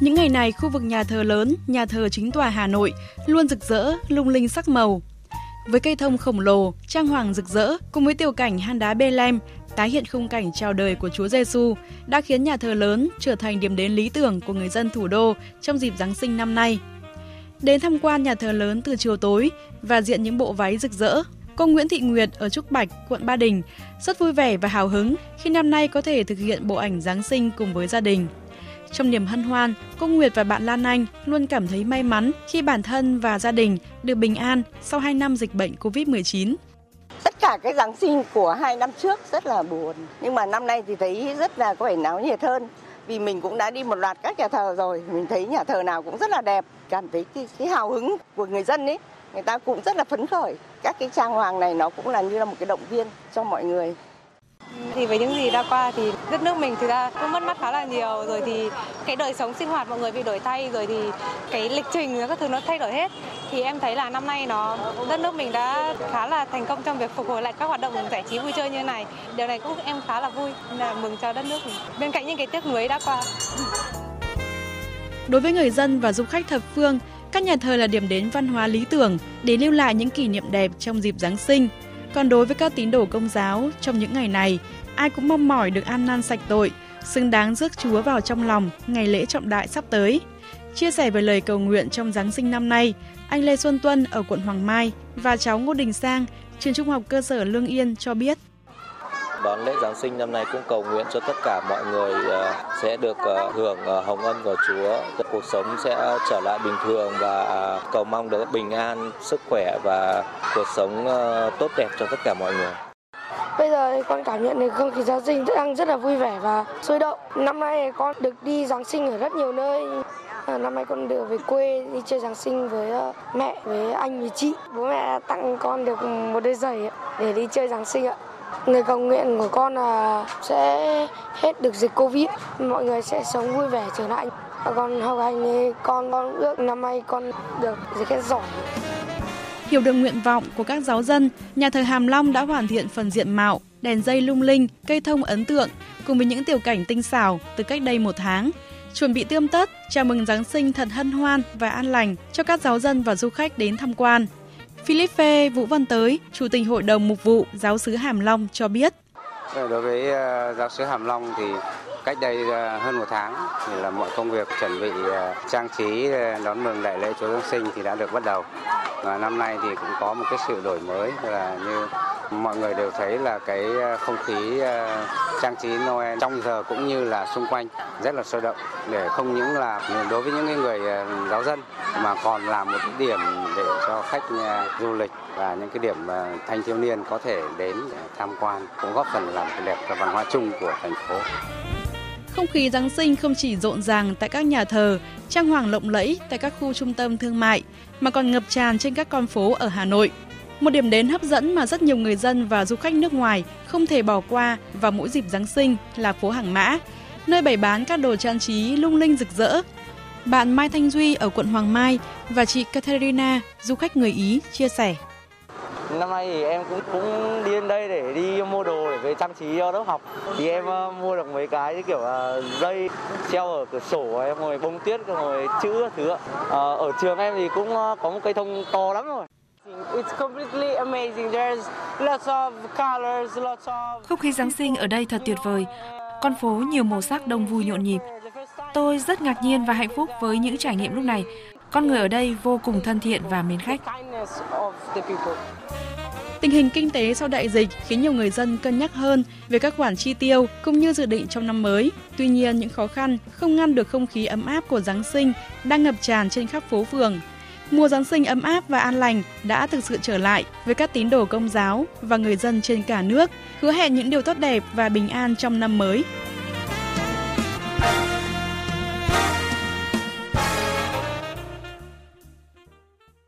Những ngày này, khu vực nhà thờ lớn, nhà thờ chính tòa Hà Nội luôn rực rỡ, lung linh sắc màu. Với cây thông khổng lồ, trang hoàng rực rỡ cùng với tiểu cảnh hang đá Bethlehem tái hiện khung cảnh chào đời của Chúa Giêsu đã khiến nhà thờ lớn trở thành điểm đến lý tưởng của người dân thủ đô trong dịp Giáng sinh năm nay. Đến tham quan nhà thờ lớn từ chiều tối và diện những bộ váy rực rỡ, cô Nguyễn Thị Nguyệt ở Trúc Bạch, quận Ba Đình rất vui vẻ và hào hứng khi năm nay có thể thực hiện bộ ảnh Giáng sinh cùng với gia đình. Trong niềm hân hoan, cô Nguyệt và bạn Lan Anh luôn cảm thấy may mắn khi bản thân và gia đình được bình an sau 2 năm dịch bệnh COVID-19. Tất cả cái Giáng sinh của hai năm trước rất là buồn, nhưng mà năm nay thì thấy rất là có vẻ náo nhiệt hơn. Vì mình cũng đã đi một loạt các nhà thờ rồi, mình thấy nhà thờ nào cũng rất là đẹp, cảm thấy cái, cái hào hứng của người dân ấy, người ta cũng rất là phấn khởi. Các cái trang hoàng này nó cũng là như là một cái động viên cho mọi người. Thì với những gì đã qua thì đất nước mình thực ra cũng mất mát khá là nhiều rồi thì cái đời sống sinh hoạt mọi người bị đổi thay rồi thì cái lịch trình các thứ nó thay đổi hết. Thì em thấy là năm nay nó đất nước mình đã khá là thành công trong việc phục hồi lại các hoạt động giải trí vui chơi như này. Điều này cũng em khá là vui, là mừng cho đất nước mình. Bên cạnh những cái tiếc nuối đã qua. Đối với người dân và du khách thập phương, các nhà thờ là điểm đến văn hóa lý tưởng để lưu lại những kỷ niệm đẹp trong dịp Giáng sinh. Còn đối với các tín đồ công giáo, trong những ngày này, ai cũng mong mỏi được ăn năn sạch tội, xứng đáng rước Chúa vào trong lòng ngày lễ trọng đại sắp tới. Chia sẻ về lời cầu nguyện trong Giáng sinh năm nay, anh Lê Xuân Tuân ở quận Hoàng Mai và cháu Ngô Đình Sang, trường trung học cơ sở Lương Yên cho biết đón lễ Giáng sinh năm nay cũng cầu nguyện cho tất cả mọi người ờ, sẽ được ờ, hưởng ờ, hồng ân của Chúa, cuộc sống sẽ trở lại bình thường và à, cầu mong được bình an, sức khỏe và cuộc sống tốt đẹp cho tất cả mọi người. Bây giờ con cảm nhận được không khí Giáng sinh đang rất là vui vẻ và sôi động. Năm nay con được đi Giáng sinh ở rất nhiều nơi. À, năm nay con được về quê đi chơi Giáng sinh với mẹ, với anh, với chị. Bố mẹ tặng con được một đôi giày để đi chơi Giáng sinh ạ. Người cầu nguyện của con là sẽ hết được dịch Covid, mọi người sẽ sống vui vẻ trở lại. Con học hành thì con con ước năm nay con được dịch hết giỏi. Hiểu được nguyện vọng của các giáo dân, nhà thờ Hàm Long đã hoàn thiện phần diện mạo, đèn dây lung linh, cây thông ấn tượng cùng với những tiểu cảnh tinh xảo từ cách đây một tháng. Chuẩn bị tươm tất, chào mừng Giáng sinh thật hân hoan và an lành cho các giáo dân và du khách đến tham quan. Philippe Vũ Văn Tới, Chủ tịch Hội đồng Mục vụ Giáo sứ Hàm Long cho biết. Vâng, đối với ờ, giáo sứ Hàm Long thì cách đây ờ, hơn một tháng thì là mọi công việc chuẩn bị ờ, trang trí đón mừng đại lễ Chúa Giáng sinh thì đã được bắt đầu. Và năm nay thì cũng có một cái sự đổi mới là như mọi người đều thấy là cái ờ, không khí ờ, trang trí Noel trong giờ cũng như là xung quanh rất là sôi động để không những là đối với những người ờ, giáo dân mà còn là một điểm để cho khách du lịch và những cái điểm thanh thiếu niên có thể đến tham quan cũng góp phần làm cái đẹp cho văn hóa chung của thành phố. Không khí Giáng sinh không chỉ rộn ràng tại các nhà thờ, trang hoàng lộng lẫy tại các khu trung tâm thương mại, mà còn ngập tràn trên các con phố ở Hà Nội. Một điểm đến hấp dẫn mà rất nhiều người dân và du khách nước ngoài không thể bỏ qua vào mỗi dịp Giáng sinh là phố Hàng Mã, nơi bày bán các đồ trang trí lung linh rực rỡ. Bạn Mai Thanh Duy ở quận Hoàng Mai và chị Katerina, du khách người Ý, chia sẻ. Năm nay thì em cũng cũng đi đến đây để đi mua đồ để về trang trí cho lớp học. Thì em uh, mua được mấy cái kiểu uh, dây treo ở cửa sổ, em ngồi bông tuyết, ngồi chữ thứ. Uh, ở trường em thì cũng có một cây thông to lắm rồi. It's completely amazing. There's lots of colors, lots of... Không khí Giáng sinh ở đây thật tuyệt vời. Con phố nhiều màu sắc đông vui nhộn nhịp. Tôi rất ngạc nhiên và hạnh phúc với những trải nghiệm lúc này. Con người ở đây vô cùng thân thiện và mến khách. Tình hình kinh tế sau đại dịch khiến nhiều người dân cân nhắc hơn về các khoản chi tiêu cũng như dự định trong năm mới. Tuy nhiên, những khó khăn không ngăn được không khí ấm áp của Giáng sinh đang ngập tràn trên khắp phố phường. Mùa Giáng sinh ấm áp và an lành đã thực sự trở lại với các tín đồ công giáo và người dân trên cả nước, hứa hẹn những điều tốt đẹp và bình an trong năm mới.